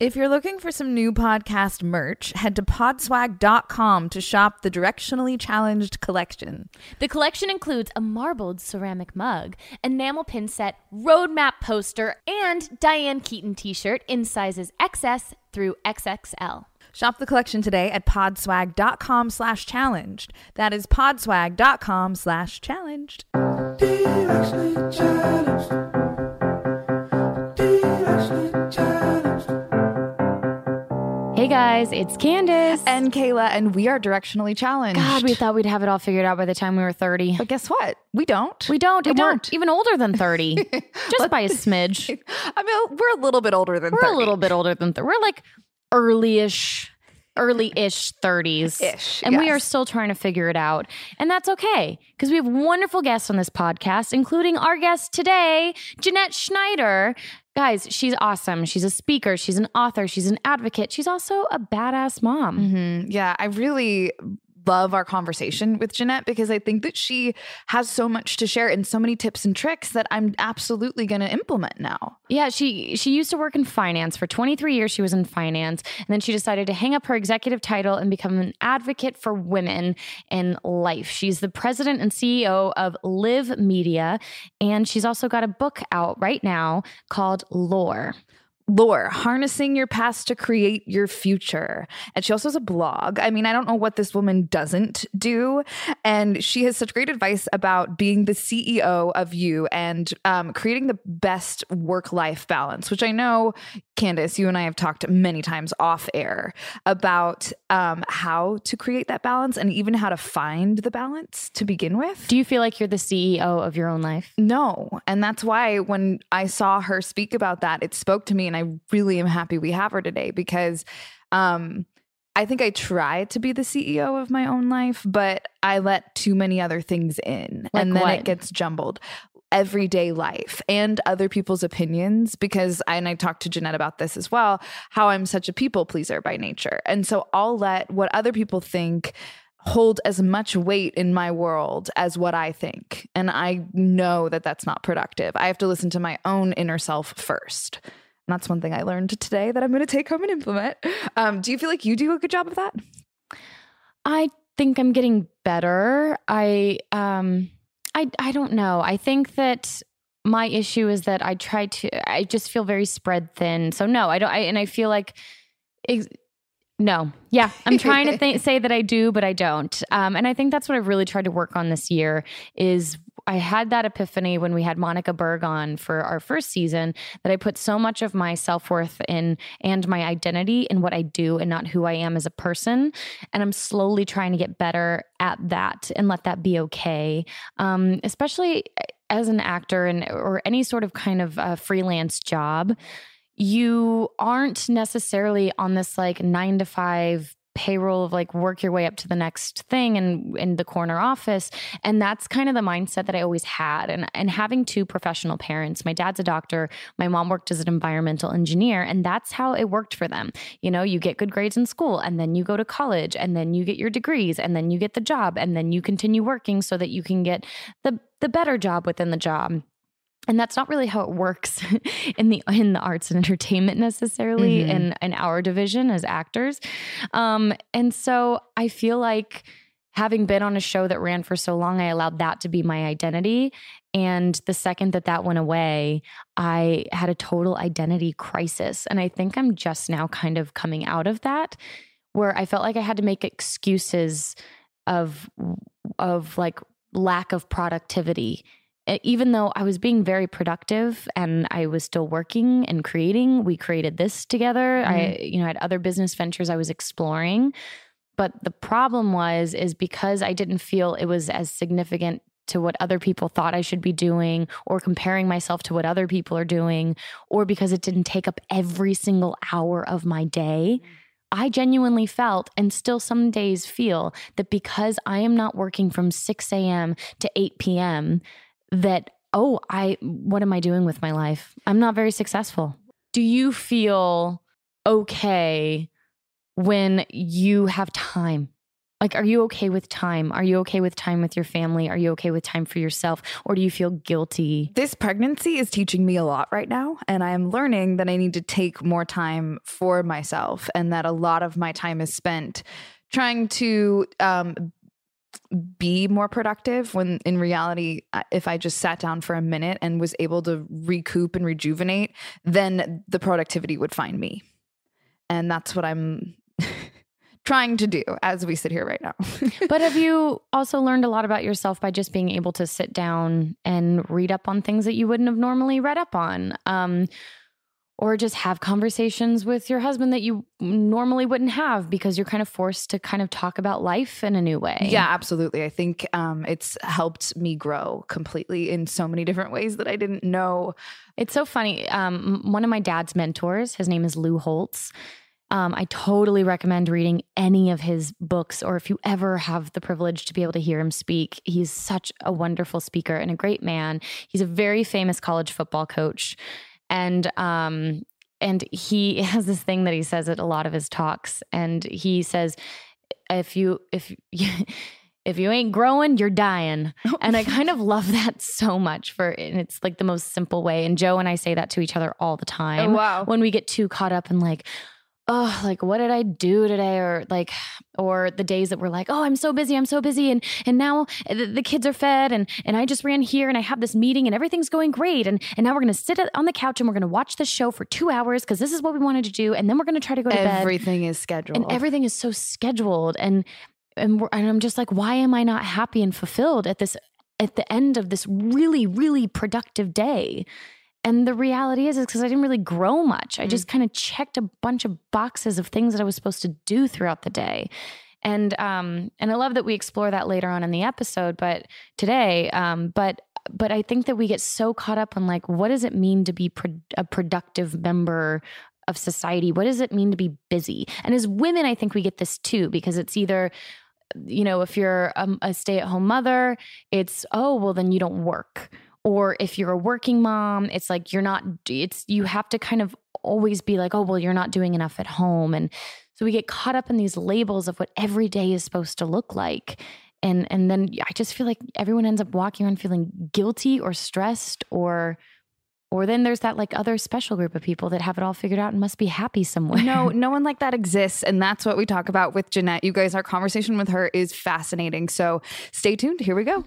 If you're looking for some new podcast merch, head to podswag.com to shop the Directionally Challenged collection. The collection includes a marbled ceramic mug, enamel pin set, roadmap poster, and Diane Keaton t shirt in sizes XS through XXL. Shop the collection today at podswag.com slash challenged. That is podswag.com slash challenged. Hey guys, it's Candace. And Kayla, and we are directionally challenged. God, we thought we'd have it all figured out by the time we were 30. But guess what? We don't. We don't. We and we're don't. even older than 30. just by a smidge. I mean, we're a little bit older than We're 30. a little bit older than 30. We're like early-ish, early-ish 30s. Ish, And we are still trying to figure it out. And that's okay because we have wonderful guests on this podcast, including our guest today, Jeanette Schneider. Guys, she's awesome. She's a speaker, she's an author, she's an advocate. She's also a badass mom. Mhm. Yeah, I really love our conversation with Jeanette because I think that she has so much to share and so many tips and tricks that I'm absolutely going to implement now. Yeah, she she used to work in finance for 23 years. She was in finance, and then she decided to hang up her executive title and become an advocate for women in life. She's the president and CEO of Live Media, and she's also got a book out right now called Lore. Lore, harnessing your past to create your future. And she also has a blog. I mean, I don't know what this woman doesn't do. And she has such great advice about being the CEO of you and um, creating the best work life balance, which I know Candace, you and I have talked many times off air about um, how to create that balance and even how to find the balance to begin with. Do you feel like you're the CEO of your own life? No. And that's why when I saw her speak about that, it spoke to me. And I really am happy we have her today because um, I think I try to be the CEO of my own life, but I let too many other things in Like and then what? it gets jumbled. Everyday life and other people's opinions, because I, and I talked to Jeanette about this as well, how I'm such a people pleaser by nature. And so I'll let what other people think hold as much weight in my world as what I think. And I know that that's not productive. I have to listen to my own inner self first. That's one thing I learned today that I'm going to take home and implement. Um, do you feel like you do a good job of that? I think I'm getting better. I um I I don't know. I think that my issue is that I try to I just feel very spread thin. So no, I don't I and I feel like no. Yeah, I'm trying to th- say that I do, but I don't. Um, and I think that's what I've really tried to work on this year is I had that epiphany when we had Monica Berg on for our first season that I put so much of my self-worth in and my identity in what I do and not who I am as a person. And I'm slowly trying to get better at that and let that be okay. Um, especially as an actor and or any sort of kind of uh, freelance job you aren't necessarily on this like nine to five payroll of like work your way up to the next thing and in the corner office. And that's kind of the mindset that I always had. And and having two professional parents my dad's a doctor my mom worked as an environmental engineer and that's how it worked for them. You know you get good grades in school and then you go to college and then you get your degrees and then you get the job and then you continue working so that you can get the the better job within the job and that's not really how it works in the in the arts and entertainment necessarily Mhm. in in our division as actors. Um and so i feel like having been on a show that ran for so long i allowed that to be my identity. And the second that that went away i had a total identity crisis. And i think i'm just now kind of coming out of that where i felt like i had to make excuses of of like lack of productivity even though I was being very productive and I was still working and creating, we created this together. I, mm-hmm. you know, had other business ventures I was exploring. But the problem was, is because I didn't feel it was as significant to what other people thought I should be doing or comparing myself to what other people are doing, or because it didn't take up every single hour of my day. Mm. I genuinely felt and still some days feel that because I am not working from 6 a.m. to 8 p.m., that, oh, I, what am I doing with my life? I'm not very successful. Do you feel okay when you have time? Like, are you okay with time? Are you okay with time with your family? Are you okay with time for yourself? Or do you feel guilty? This pregnancy is teaching me a lot right now. And I am learning that I need to take more time for myself and that a lot of my time is spent trying to um, be more productive when in reality if i just sat down for a minute and was able to recoup and rejuvenate then the productivity would find me and that's what i'm trying to do as we sit here right now but have you also learned a lot about yourself by just being able to sit down and read up on things that you wouldn't have normally read up on? Um, or just have conversations with your husband that you normally wouldn't have because you're kind of forced to kind of talk about life in a new way. yeah absolutely i think um, it's helped me grow completely in so many different ways that i didn't know It's so funny. Um, one of my dad's mentors, his name is Lou Holtz. Um, I totally recommend reading any of his books, or if you ever have the privilege to be able to hear him speak, he's such a wonderful speaker and a great man. He's a very famous college football coach, and um, and he has this thing that he says at a lot of his talks, and he says, if you if you, if you ain't growing, you're dying. And I kind of love that so much for and it's like the most simple way. And Joe and I say that to each other all the time. Oh, wow. When we get too caught up in like, oh, like what did I do today? Or like, or the days that we're like, oh, I'm so busy, I'm so busy, and and now eh, the, the kids are fed, and and I just ran here, and I have this meeting, and everything's going great, and and now we're gonna sit on the couch and we're gonna watch this show for two hours because this is what we wanted to do, and then we're gonna try to go to bed. Everything is scheduled. and everything is so scheduled and and, we're, and I'm just like why am I not happy and fulfilled at this at the end of this really really productive day and the reality is, is because I didn't really grow much. I just kind of checked a bunch of boxes of things that I was supposed to do throughout the day. And um, and I love that we explore that later on in the episode, but today, um, but but I think that we get so caught up on like, what does it mean to be pro- a productive member of society? What does it mean to be busy? And as women, I think we get this too because it's either you know, if you're a, a stay at home mother, it's, oh, well, then you don't work or if you're a working mom it's like you're not it's you have to kind of always be like oh well you're not doing enough at home. And so we get caught up in these labels of what every day is supposed to look like. And and then i just feel like everyone ends up walking around feeling guilty or stressed or or then there's that like other special group of people that have it all figured out and must be happy somewhere. No, no one like that exists. And that's what we talk about with Jeanette. You guys, our conversation with her is fascinating. So stay tuned. Here we go.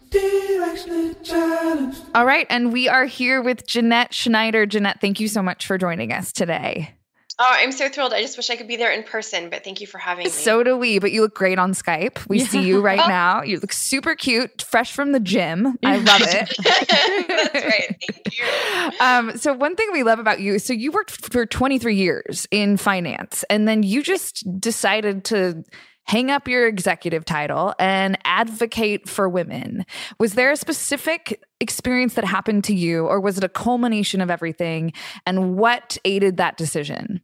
All right. And we are here with Jeanette Schneider. Jeanette, thank you so much for joining us today. Oh, I'm so thrilled. I just wish I could be there in person, but thank you for having me. So do we, but you look great on Skype. We yeah. see you right oh. now. You look super cute, fresh from the gym. I love it. That's right. Thank you. Um, so one thing we love about you, so you worked for 23 years in finance and then you just decided to hang up your executive title and advocate for women. Was there a specific experience that happened to you, or was it a culmination of everything? And what aided that decision?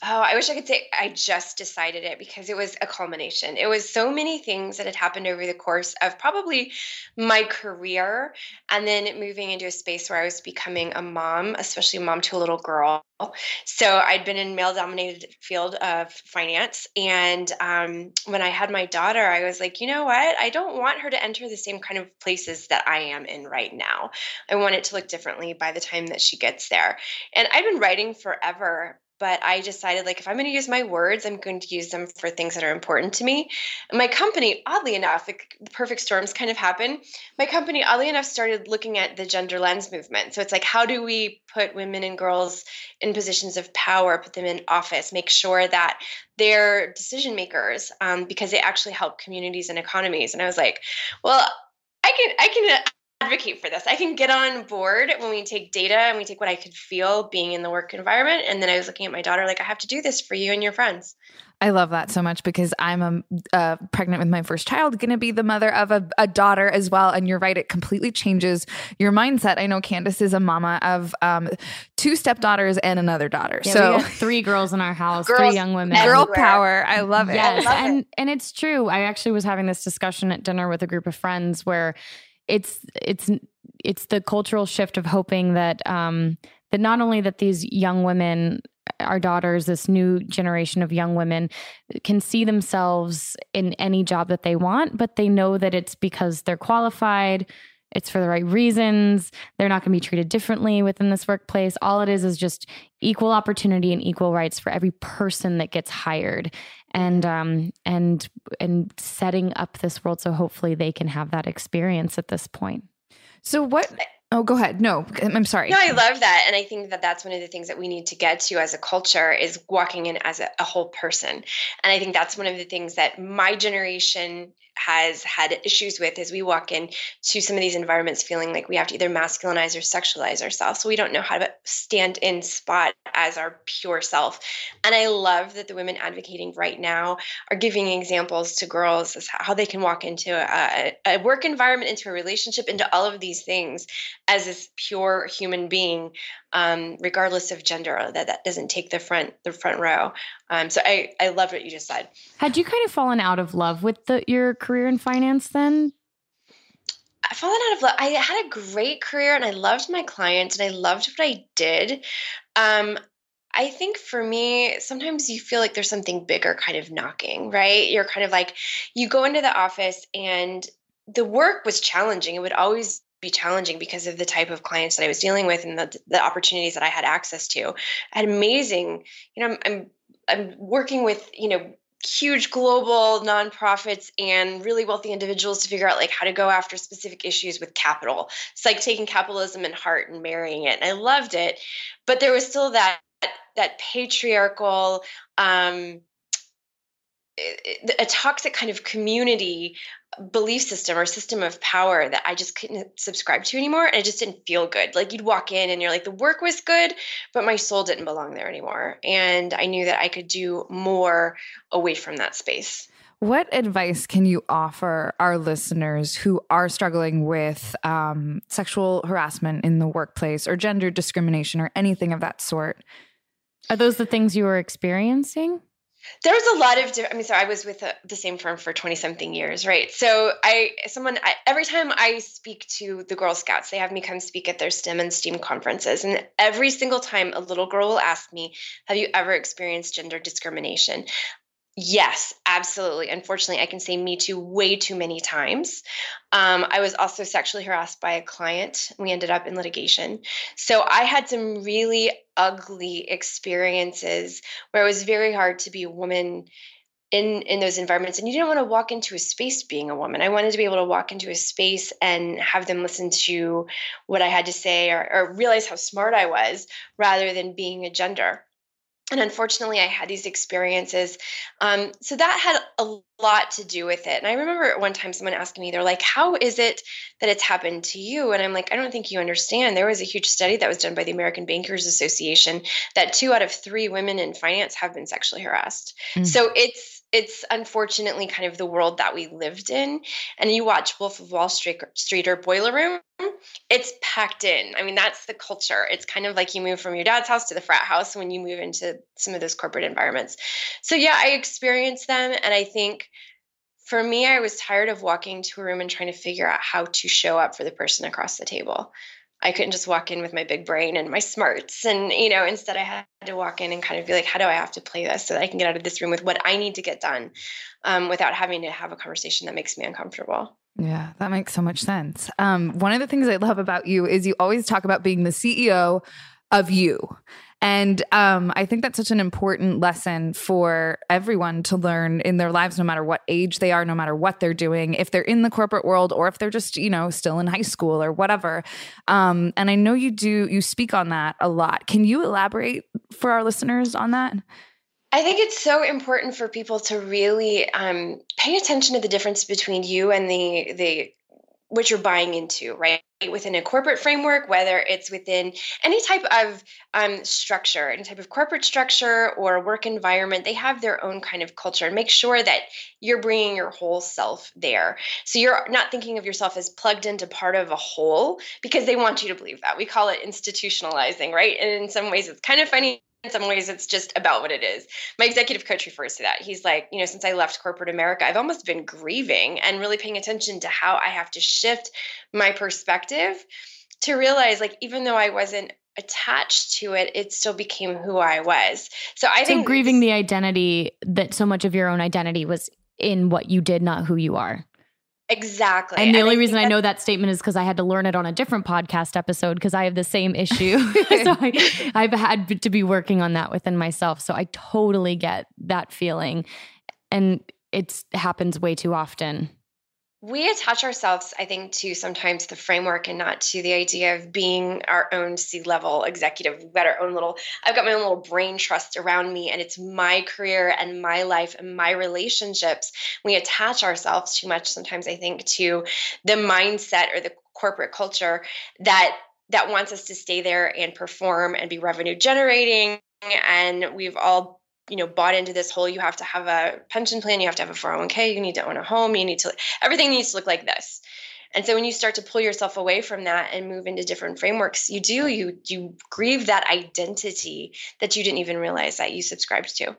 Oh, I wish I could say I just decided it because it was a culmination. It was so many things that had happened over the course of probably my career and then moving into a space where I was becoming a mom, especially a mom to a little girl. So I'd been in male dominated field of finance and um, when I had my daughter, I was like, you know what? I don't want her to enter the same kind of places that I am in right now. I want it to look differently by the time that she gets there. And I've been writing forever, but I decided like if I'm going to use my words, I'm going to use them for things that are important to me. And my company, oddly enough, the, perfect storms kind of happen. My company, oddly enough, started looking at the gender lens movement. So it's like, how do we put women and girls in positions of power, put them in office, make sure that they're decision makers um, because they actually help communities and economies. And I was like, well, I can I can advocate for this. I can get on board when we take data and we take what I could feel being in the work environment. And then I was looking at my daughter, like, I have to do this for you and your friends. I love that so much because I'm a, uh, pregnant with my first child, going to be the mother of a, a, daughter as well. And you're right, it completely changes your mindset. I know Candace is a mama of um, two stepdaughters and another daughter. Yeah, so three girls in our house, girls three young women. Girl power. I love it. Yes, love and it. and it's true. I actually was having this discussion at dinner with a group of friends where it's it's it's the cultural shift of hoping that um, that not only that these young women our daughters this new generation of young women can see themselves in any job that they want but they know that it's because they're qualified it's for the right reasons they're not going to be treated differently within this workplace. All it is is just equal opportunity and equal rights for every person that gets hired and um and and setting up this world so hopefully they can have that experience at this point so what Oh, go ahead. No, I'm sorry. No, I love that. And I think that that's one of the things that we need to get to as a culture is walking in as a, a whole person. And I think that's one of the things that my generation has had issues with as we walk in to some of these environments feeling like we have to either masculinize or sexualize ourselves. So we don't know how to stand in spot as our pure self. And I love that the women advocating right now are giving examples to girls as how they can walk into a, a work environment, into a relationship, into all of these things as this pure human being um, regardless of gender. That that doesn't take the front the front row. Um, so I I love what you just said. Had you kind of fallen out of love with the, your career in finance then? I fallen out of love. I had a great career and I loved my clients and I loved what I did. Um, I think for me, sometimes you feel like there's something bigger kind of knocking, right? You're kind of like, you go into the office and the work was challenging. It would always be challenging because of the type of clients that I was dealing with and the, the opportunities that I had access to. I had amazing, you know, I'm, I'm, I'm working with, you know, huge global nonprofits and really wealthy individuals to figure out like how to go after specific issues with capital. It's like taking capitalism in heart and marrying it. And I loved it, but there was still that that patriarchal um a toxic kind of community belief system or system of power that I just couldn't subscribe to anymore. And it just didn't feel good. Like you'd walk in and you're like, the work was good, but my soul didn't belong there anymore. And I knew that I could do more away from that space. What advice can you offer our listeners who are struggling with um, sexual harassment in the workplace or gender discrimination or anything of that sort? Are those the things you were experiencing? There's a lot of. I mean, so I was with a, the same firm for 20 something years, right? So I, someone, I, every time I speak to the Girl Scouts, they have me come speak at their STEM and STEAM conferences. And every single time a little girl will ask me, Have you ever experienced gender discrimination? Yes, absolutely. Unfortunately, I can say me too way too many times. Um, I was also sexually harassed by a client. We ended up in litigation. So I had some really ugly experiences where it was very hard to be a woman in in those environments and you didn't want to walk into a space being a woman i wanted to be able to walk into a space and have them listen to what i had to say or, or realize how smart i was rather than being a gender and unfortunately i had these experiences um, so that had a lot to do with it. And i remember one time someone asking me they're like how is it that it's happened to you? And i'm like i don't think you understand. There was a huge study that was done by the american bankers association that two out of three women in finance have been sexually harassed. Mm. so it's it's unfortunately kind of the world that we lived in. And you watch Wolf of Wall Street, Street or Boiler Room, it's packed in. I mean, that's the culture. It's kind of like you move from your dad's house to the frat house when you move into some of those corporate environments. So, yeah, I experienced them. And I think for me, I was tired of walking to a room and trying to figure out how to show up for the person across the table. I couldn't just walk in with my big brain and my smarts. And, you know, instead I had to walk in and kind of be like, how do I have to play this so that I can get out of this room with what I need to get done um, without having to have a conversation that makes me uncomfortable. Yeah, that makes so much sense. Um, one of the things I love about you is you always talk about being the CEO of you. And um, I think that's such an important lesson for everyone to learn in their lives, no matter what age they are, no matter what they're doing, if they're in the corporate world or if they're just, you know, still in high school or whatever. Um, and I know you do, you speak on that a lot. Can you elaborate for our listeners on that? I think it's so important for people to really um, pay attention to the difference between you and the the what you're buying into, right? Within a corporate framework, whether it's within any type of um, structure, any type of corporate structure or work environment, they have their own kind of culture. And make sure that you're bringing your whole self there. So you're not thinking of yourself as plugged into part of a whole because they want you to believe that. We call it institutionalizing, right? And in some ways, it's kind of funny in some ways it's just about what it is. My executive coach refers to that. He's like you know since i left corporate america i've almost been grieving and really paying attention to how i have to shift my perspective to realize like even though i wasn't attached to it it still became who i was. So i so think grieving the identity that so much of your own identity was in what you did not who you are Exactly. And the and only I reason I know that statement is because I had to learn it on a different podcast episode because I have the same issue. so I, I've had to be working on that within myself. So I totally get that feeling. And it happens way too often we attach ourselves, I think, to sometimes the framework and not to the idea of being our own C level executive. We've got our own little, I've got my own little brain trust around me, and it's my career and my life and my relationships. We attach ourselves too much sometimes, I think, to the mindset or the corporate culture that that wants us to stay there and perform and be revenue generating and we've all you know bought into this whole you have to have a pension plan you have to have a 401k you need to own a home you need to everything needs to look like this. And so when you start to pull yourself away from that and move into different frameworks you do you you grieve that identity that you didn't even realize that you subscribed to.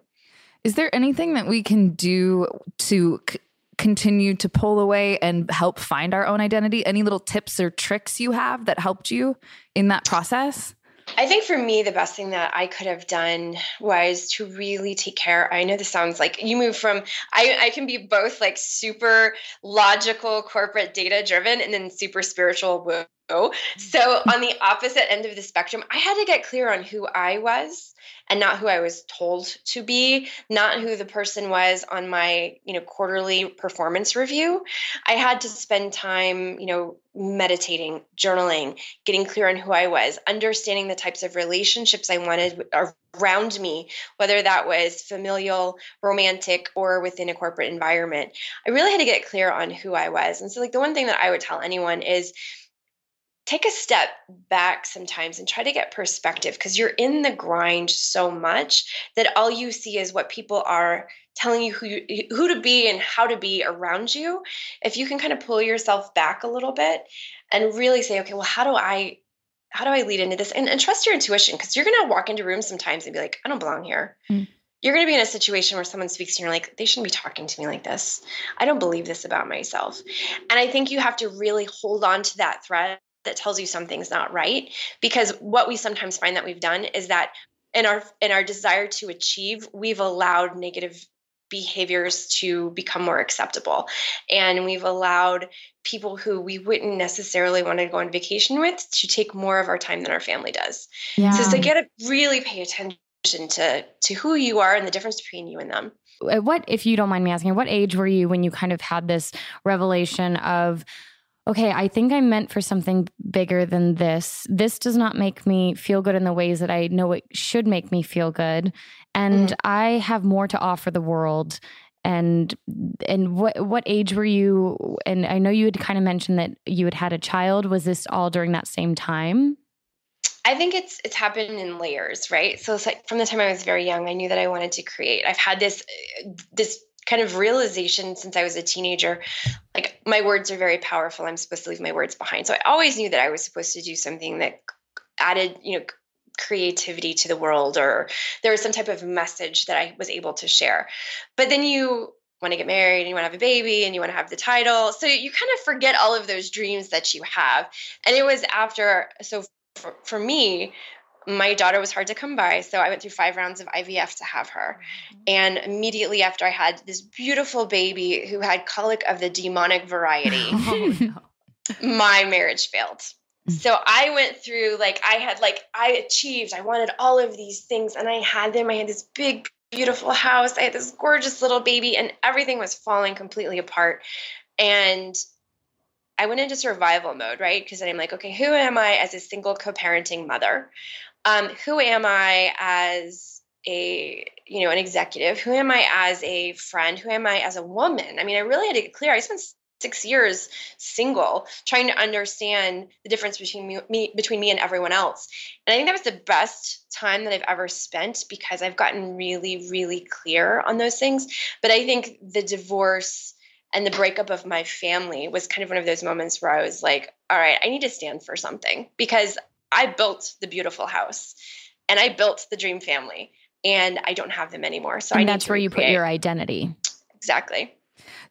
Is there anything that we can do to c- continue to pull away and help find our own identity? Any little tips or tricks you have that helped you in that process I think for me, the best thing that I could have done was to really take care. I know this sounds like you move from, I, I can be both like super logical, corporate data driven, and then super spiritual So, on the opposite end of the spectrum, I had to get clear on who I was and not who I was told to be, not who the person was on my, you know, quarterly performance review. I had to spend time, you know, meditating, journaling, getting clear on who I was, understanding the types of relationships I wanted around me, whether that was familial, romantic, or within a corporate environment. I really had to get clear on who I was. And so, like, the one thing that I would tell anyone is, take a step back sometimes and try to get perspective because you're in the grind so much that all you see is what people are telling you who you, who to be and how to be around you if you can kind of pull yourself back a little bit and really say okay well how do i how do i lead into this and, and trust your intuition because you're going to walk into rooms sometimes and be like i don't belong here mm. You're going to be in a situation where someone speaks to you and you're like, they shouldn't be talking to me like this. I don't believe this about myself. And I think you have to really hold on to that thread that tells you something's not right. Because what we sometimes find that we've done is that in our in our desire to achieve we've allowed negative behaviors to become more acceptable. And we've allowed people who we wouldn't necessarily want to go on vacation with to take more of our time than our family does. Yeah. so, so you got to really pay attention to to who you are and the difference between you and them. Uh, what if you don't mind me asking what age were you when you kind of had this revelation of okay, I think I'm meant for something bigger than this. This does not make me feel good in the ways that I know it should make me feel good. And mm. I have more to offer the world. And and what what age were you? And I know you had kind of mentioned that you had had a child. Was this all during that same time? I think it's it's happened in layers, right? So it's like from the time I was very young, I knew that I wanted to create. I've had this this kind of realization since I was a teenager. Like my words are very powerful. I'm supposed to leave my words behind. So I always knew that I was supposed to do something that added, you know, creativity to the world or there was some type of message that I was able to share. But then you want to get married and you want to have a baby and you want to have the title. So you kind of forget all of those dreams that you have. And it was after so for, for me, my daughter was hard to come by, so I went through five rounds of IVF to have her. And immediately after, I had this beautiful baby who had colic of the demonic variety. oh, no. My marriage failed. So I went through like I had like I achieved. I wanted all of these things, and I had them. I had this big, beautiful house. I had this gorgeous little baby, and everything was falling completely apart. And I went into survival mode, right? Because I'm like, okay, who am I as a single co-parenting mother? Um, who am I as a you know an executive? Who am I as a friend? Who am I as a woman? I mean, I really had to get clear. I spent six years single trying to understand the difference between me, me, between me and everyone else and i think that was the best time that i've ever spent because i've gotten really really clear on those things but i think the divorce and the breakup of my family was kind of one of those moments where i was like all right i need to stand for something because I built the beautiful house and I built the dream family and I don't have them anymore. So and that's where you put your identity. Exactly.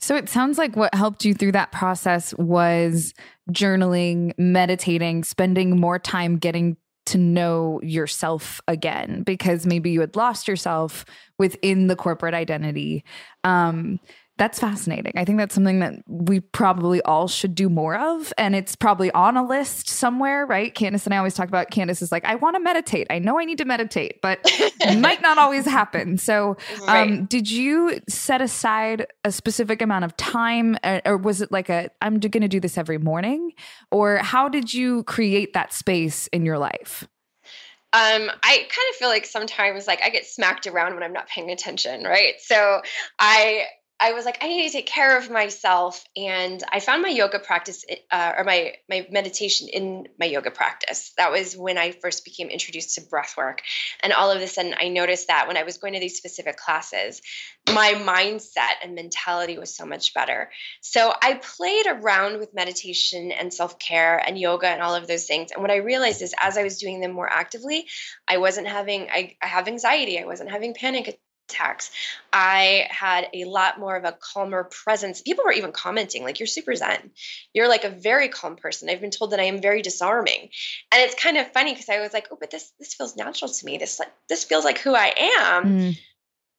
So it sounds like what helped you through that process was journaling, meditating, spending more time getting to know yourself again because maybe you had lost yourself within the corporate identity. Um, that's fascinating. I think that's something that we probably all should do more of. And it's probably on a list somewhere, right? Candace and I always talk about Candace is like, I want to meditate. I know I need to meditate, but it might not always happen. So, um, right. did you set aside a specific amount of time, or, or was it like a, I'm going to do this every morning? Or how did you create that space in your life? um, I kind of feel like sometimes like I get smacked around when I'm not paying attention, right? So I I was like, I need to take care of myself, and I found my yoga practice uh, or my my meditation in my yoga practice. That was when I first became introduced to breath work, and all of a sudden, I noticed that when I was going to these specific classes, my mindset and mentality was so much better. So I played around with meditation and self care and yoga and all of those things, and what I realized is as I was doing them more actively, I wasn't having I, I have anxiety, I wasn't having panic attacks, I had a lot more of a calmer presence. People were even commenting, like, you're super zen. You're like a very calm person. I've been told that I am very disarming. And it's kind of funny because I was like, oh, but this this feels natural to me. This like this feels like who I am. Mm.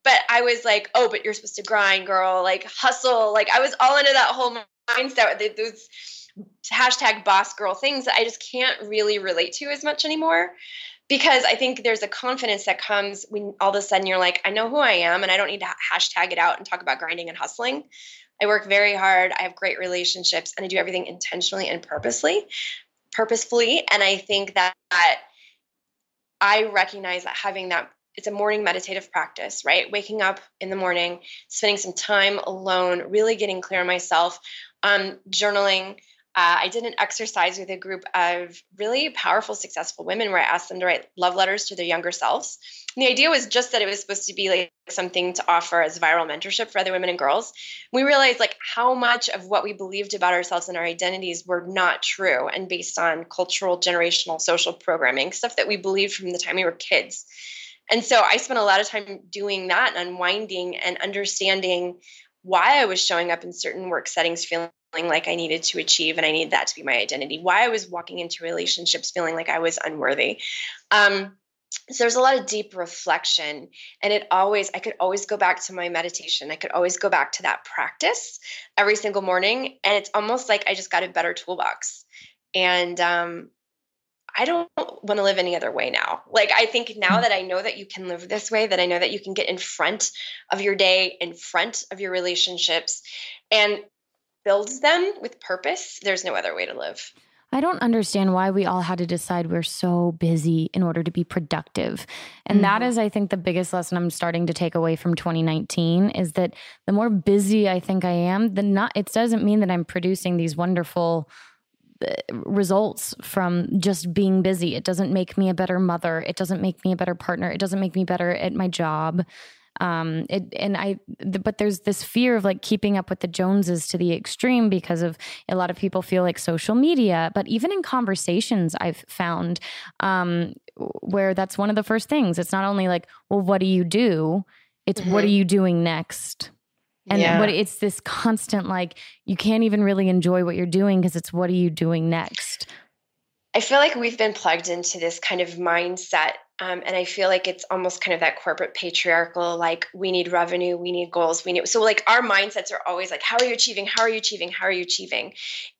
But I was like, oh, but you're supposed to grind, girl, like hustle. Like I was all into that whole mindset. Those hashtag boss girl things that I just can't really relate to as much anymore because I think there's a confidence that comes when all of a sudden you're like, I know who I am and I don't need to hashtag it out and talk about grinding and hustling. I work very hard. I have great relationships and I do everything intentionally and purposely, purposefully. And I think that, that I recognize that having that it's a morning meditative practice, right? Waking up in the morning, spending some time alone, really getting clear on myself, um, journaling, uh, I did an exercise with a group of really powerful, successful women where I asked them to write love letters to their younger selves. And the idea was just that it was supposed to be like something to offer as viral mentorship for other women and girls. We realized like how much of what we believed about ourselves and our identities were not true and based on cultural, generational, social programming, stuff that we believed from the time we were kids. And so I spent a lot of time doing that and unwinding and understanding why I was showing up in certain work settings feeling like I needed to achieve and I needed that to be my identity, why I was walking into relationships feeling like I was unworthy. Um, so there's a lot of deep reflection and it always i could always go back to my meditation i could always go back to that practice every single morning and it's almost like i just got a better toolbox and um, i don't want to live any other way now like i think now mm. that i know that you can live this way that i know that you can get in front of your day in front of your relationships and builds them with purpose, there's no other way to live. I don't understand why we all had to decide we're so busy in order to be productive. And mm-hmm. that is, I think, the biggest lesson I'm starting to take away from 2019 is that the more busy I think I am, the not, it doesn't mean that I'm producing these wonderful uh, results from just being busy. It doesn't make me a better mother. It doesn't make me a better partner. It doesn't make me better at my job um it and i the, but there's this fear of like keeping up with the joneses to the extreme because of a lot of people feel like social media but even in conversations i've found um where that's one of the first things it's not only like well what do you do it's mm-hmm. what are mm-hmm. you doing next and yeah. what it's this constant like you can't even really enjoy what you're doing because it's what are you doing next I feel like we've been plugged into this kind of mindset um, and I feel like it's almost kind of that corporate patriarchal, like we need revenue, we need goals, we need. So like our mindsets are always like, how are you achieving? How are you achieving? How are you achieving?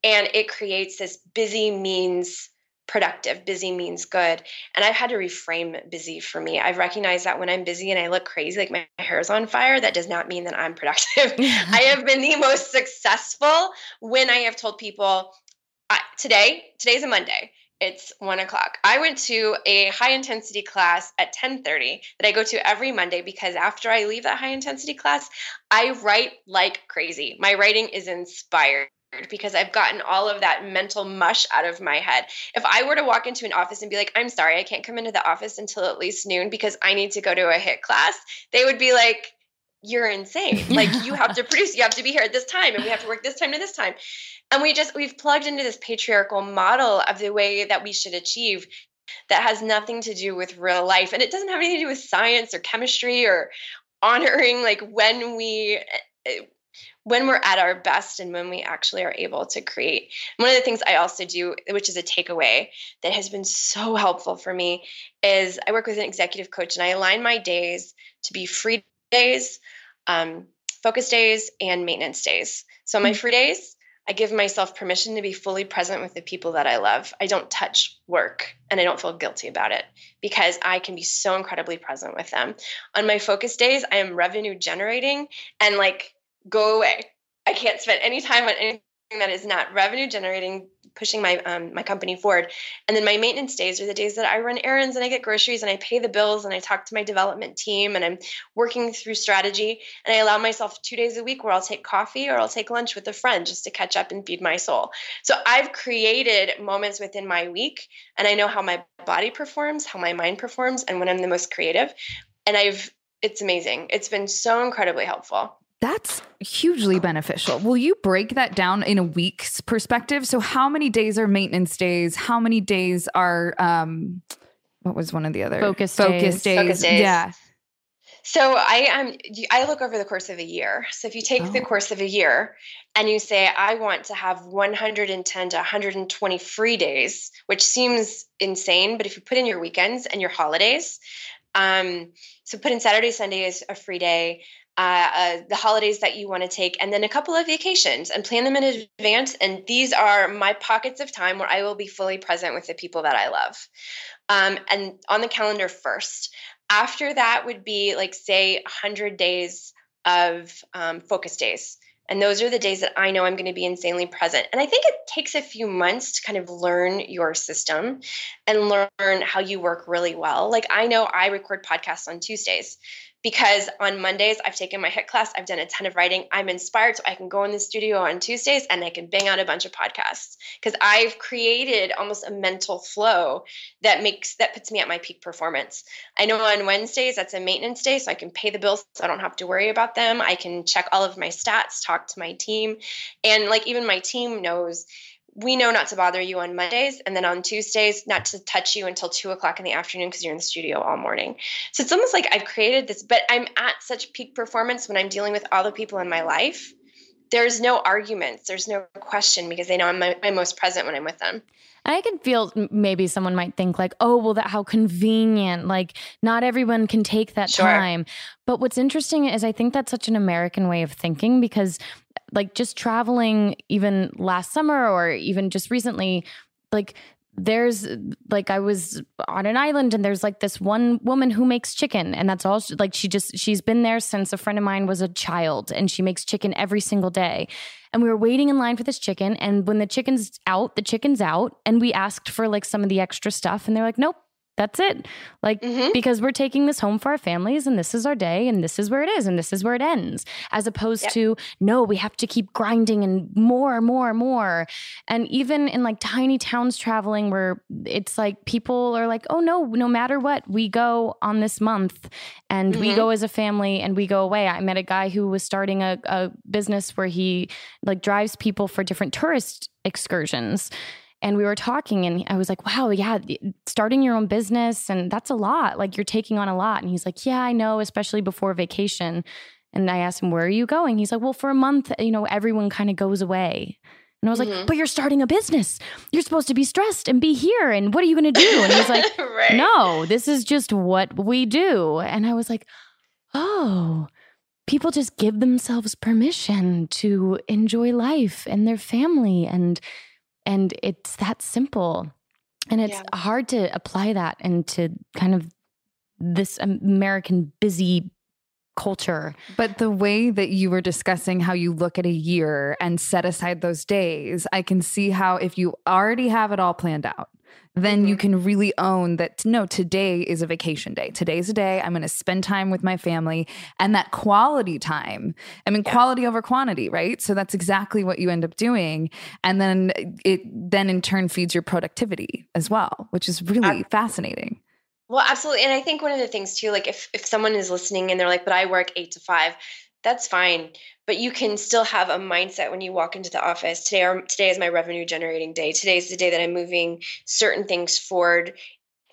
And it creates this busy means productive. Busy means good. And I've had to reframe busy for me. I've recognized that when I'm busy and I look crazy, like my hair is on fire, that does not mean that I'm productive. I have been the most successful when I have told people, today, today's a Monday it's one o'clock. I went to a high intensity class at 1030 that I go to every Monday because after I leave that high intensity class, I write like crazy. My writing is inspired because I've gotten all of that mental mush out of my head. If I were to walk into an office and be like, I'm sorry, I can't come into the office until at least noon because I need to go to a HIIT class, they would be like, you're insane. Like you have to produce, you have to be here at this time and we have to work this time to this time and we just we've plugged into this patriarchal model of the way that we should achieve that has nothing to do with real life and it doesn't have anything to do with science or chemistry or honoring like when we eh, when we're at our best and when we actually are able to create. One of the things I also do, which is a takeaway that has been so helpful for me, is I work with an executive coach and I align my days to be free days, um, focus days, and maintenance days. So my hmm. free days, I give myself permission to be fully present with the people that I love. I don't touch work and I don't feel guilty about it because I can be so incredibly present with them. On my focus days, I am revenue generating and like go away. I can't spend any time on anything that is not revenue generating pushing my um, my company forward. And then my maintenance days are the days that i run errands and i get groceries and i pay the bills and i talk to my development team and i'm working through strategy. And i allow myself two days a week where i'll take coffee or i'll take lunch with a friend just to catch up and feed my soul. So i've created moments within my week and i know how my body performs how my mind performs and when i'm the most creative. And i've it's amazing. It's been so incredibly helpful that's hugely beneficial. Will you break that down in a week's perspective? So, how many days are maintenance days? How many days are um, what was one of the other focus focus days? days. Focus days. Yeah. So I um I look over the course of a year. So if you take oh. the course of a year and you say I want to have 110 to 120 free days, which seems insane, but if you put in your weekends and your holidays, um, so put in Saturday, Sunday is a free day, uh, uh, the holidays that you want to take, and then a couple of vacations and plan them in advance. And these are my pockets of time where I will be fully present with the people that I love. Um, and on the calendar first. After that would be like, say, 100 days of um, focus days. And those are the days that I know I'm going to be insanely present. And I think it takes a few months to kind of learn your system and learn how you work really well. Like I know I record podcasts on Tuesdays because on Mondays I've taken my HIIT class, I've done a ton of writing, I'm inspired, so I can go in the studio on Tuesdays and I can bang out a bunch of podcasts because I've created almost a mental flow that makes that puts me at my peak performance. I know on Wednesdays that's a maintenance day, so I can pay the bills, so I don't have to worry about them. I can check all of my stats, talk to my team, and like even my team knows we know not to bother you on Mondays, and then on Tuesdays, not to touch you until two o'clock in the afternoon because you're in the studio all morning. So it's almost like I've created this, but I'm at such peak performance when I'm dealing with all the people in my life. There's no arguments, there's no question because they know I'm my, my most present when I'm with them. And I can feel maybe someone might think like, oh, well, that how convenient. Like, not everyone can take that sure. time. But what's interesting is I think that's such an American way of thinking because like just traveling even last summer or even just recently like there's like I was on an island and there's like this one woman who makes chicken and that's all she, like she just she's been there since a friend of mine was a child and she makes chicken every single day. And we were waiting in line for this chicken and when the chicken's out, the chicken's out and we asked for like some of the extra stuff and they're like nope, that's it. Like, mm-hmm. because we're taking this home for our families and this is our day and this is where it is and this is where it ends, as opposed yep. to, no, we have to keep grinding and more, and more, and more. And even in like tiny towns traveling where it's like people are like, oh, no, no matter what, we go on this month and mm-hmm. we go as a family and we go away. I met a guy who was starting a, a business where he like drives people for different tourist excursions and we were talking and I was like, wow, yeah, starting your own business and that's a lot. Like you're taking on a lot. And he's like, yeah, I know, especially before vacation. And I asked him, where are you going? He's like, well, for a month, you know, everyone kind of goes away. And I was mm-hmm. like, but you're starting a business. You're supposed to be stressed and be here. And what are you going to do? And he's like, right. no, this is just what we do. And I was like, oh, people just give themselves permission to enjoy life and their family and and it's that simple. And it's yeah. hard to apply that into kind of this American busy culture. But the way that you were discussing how you look at a year and set aside those days, I can see how if you already have it all planned out, then mm-hmm. you can really own that no, today is a vacation day. Today's a day I'm going to spend time with my family and that quality time. I mean, yeah. quality over quantity, right? So that's exactly what you end up doing. And then it then in turn feeds your productivity as well, which is really fascinating. Well, absolutely. And I think one of the things too, like if, if someone is listening and they're like, but I work eight to five, that's fine but you can still have a mindset when you walk into the office today or today is my revenue generating day. Today is the day that i'm moving certain things forward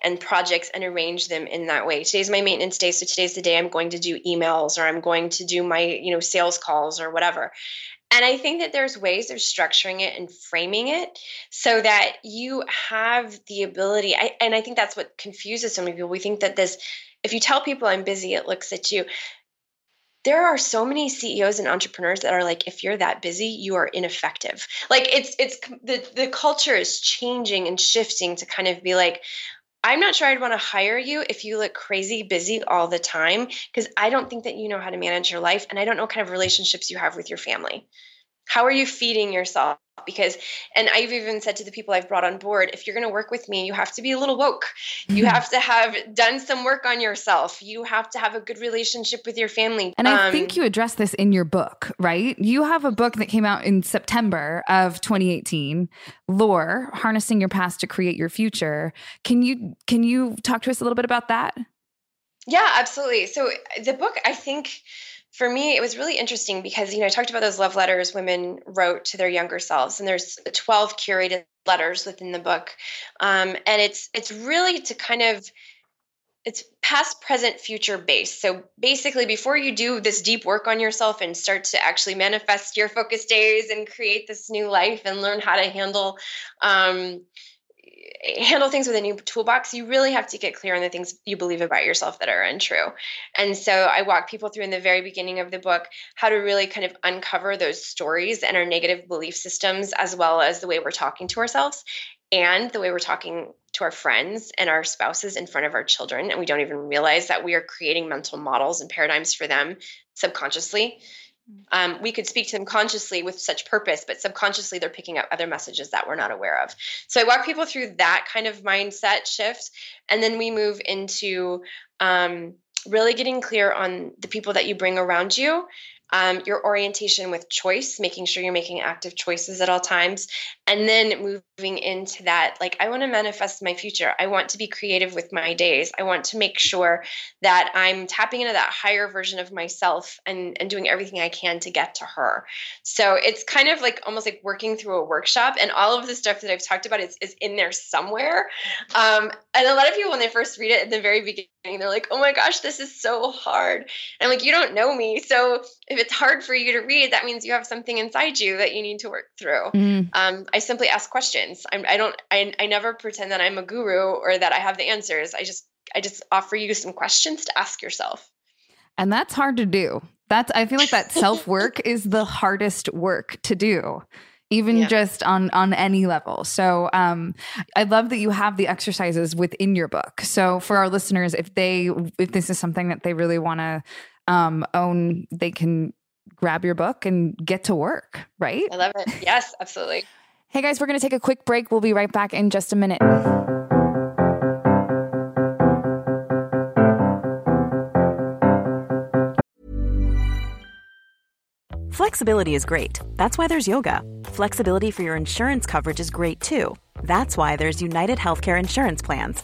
and projects and arrange them in that way. Today's my maintenance day so today's the day i'm going to do emails or i'm going to do my you know sales calls or whatever. And i think that there's ways of structuring it and framing it so that you have the ability I, and i think that's what confuses so many people. We think that this if you tell people i'm busy it looks at you there are so many CEOs and entrepreneurs that are like if you're that busy you are ineffective like it's it's the the culture is changing and shifting to kind of be like I'm not sure I'd want to hire you if you look crazy busy all the time because I don't think that you know how to manage your life and I don't know what kind of relationships you have with your family. How are you feeding yourself? because and i've even said to the people i've brought on board if you're going to work with me you have to be a little woke. You mm-hmm. have to have done some work on yourself. You have to have a good relationship with your family. And i um, think you address this in your book right? You have a book that came out in september of 2018 lore harnessing your past to create your future. Can you can you talk to us a little bit about that? Yeah absolutely. So the book i think for me, it was really interesting because, you know, I talked about those love letters women wrote to their younger selves, and there's 12 curated letters within the book. Um, and it's it's really to kind of it's past present future based so basically before you do this deep work on yourself and start to actually manifest your focus days and create this new life and learn how to handle um, handle things with a new toolbox, you really have to get clear on the things you believe about yourself that are untrue. And so I walk people through in the very beginning of the book how to really kind of uncover those stories and our negative belief systems, as well as the way we're talking to ourselves and the way we're talking to our friends and our spouses in front of our children. And we don't even realize that we are creating mental models and paradigms for them subconsciously um, we could speak to them consciously with such purpose, but subconsciously they're picking up other messages that we're not aware of. So I walk people through that kind of mindset shift, and then we move into um, really getting clear on the people that you bring around you um, your orientation with choice, making sure you're making active choices at all times, and then moving into that like, I want to manifest my future. I want to be creative with my days. I want to make sure that I'm tapping into that higher version of myself and, and doing everything I can to get to her. So it's kind of like almost like working through a workshop, and all of the stuff that I've talked about is, is in there somewhere. Um, and a lot of people, when they first read it at the very beginning, they're like, oh my gosh, this is so hard. And I'm like, you don't know me. So if it's hard for you to read, that means you have something inside you that you need to work through. Mm. Um, I simply ask questions. I'm, I don't. I, I never pretend that I'm a guru or that I have the answers. I just I just offer you some questions to ask yourself. And that's hard to do. That's I feel like that self work is the hardest work to do even yeah. just on on any level. So um I love that you have the exercises within your book. So for our listeners if they if this is something that they really want to um own they can grab your book and get to work, right? I love it. Yes, absolutely. Hey guys, we're going to take a quick break. We'll be right back in just a minute. Flexibility is great. That's why there's yoga. Flexibility for your insurance coverage is great too. That's why there's United Healthcare Insurance Plans.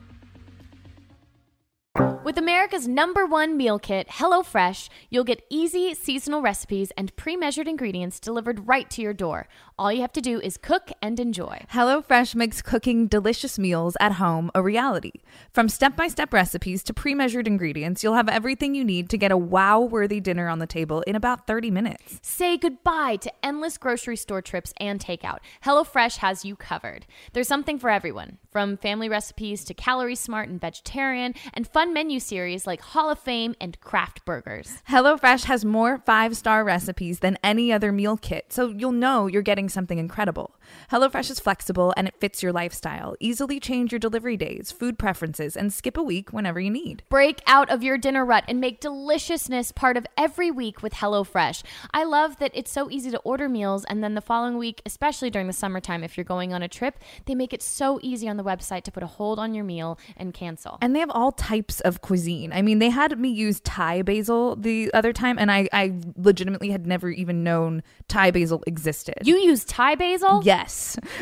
With America's number one meal kit, HelloFresh, you'll get easy seasonal recipes and pre measured ingredients delivered right to your door. All you have to do is cook and enjoy. HelloFresh makes cooking delicious meals at home a reality. From step by step recipes to pre measured ingredients, you'll have everything you need to get a wow worthy dinner on the table in about 30 minutes. Say goodbye to endless grocery store trips and takeout. HelloFresh has you covered. There's something for everyone, from family recipes to calorie smart and vegetarian, and fun menu series like Hall of Fame and craft burgers. HelloFresh has more five star recipes than any other meal kit, so you'll know you're getting something incredible. HelloFresh is flexible and it fits your lifestyle. Easily change your delivery days, food preferences, and skip a week whenever you need. Break out of your dinner rut and make deliciousness part of every week with HelloFresh. I love that it's so easy to order meals, and then the following week, especially during the summertime, if you're going on a trip, they make it so easy on the website to put a hold on your meal and cancel. And they have all types of cuisine. I mean, they had me use Thai basil the other time, and I, I legitimately had never even known Thai basil existed. You use Thai basil? Yes.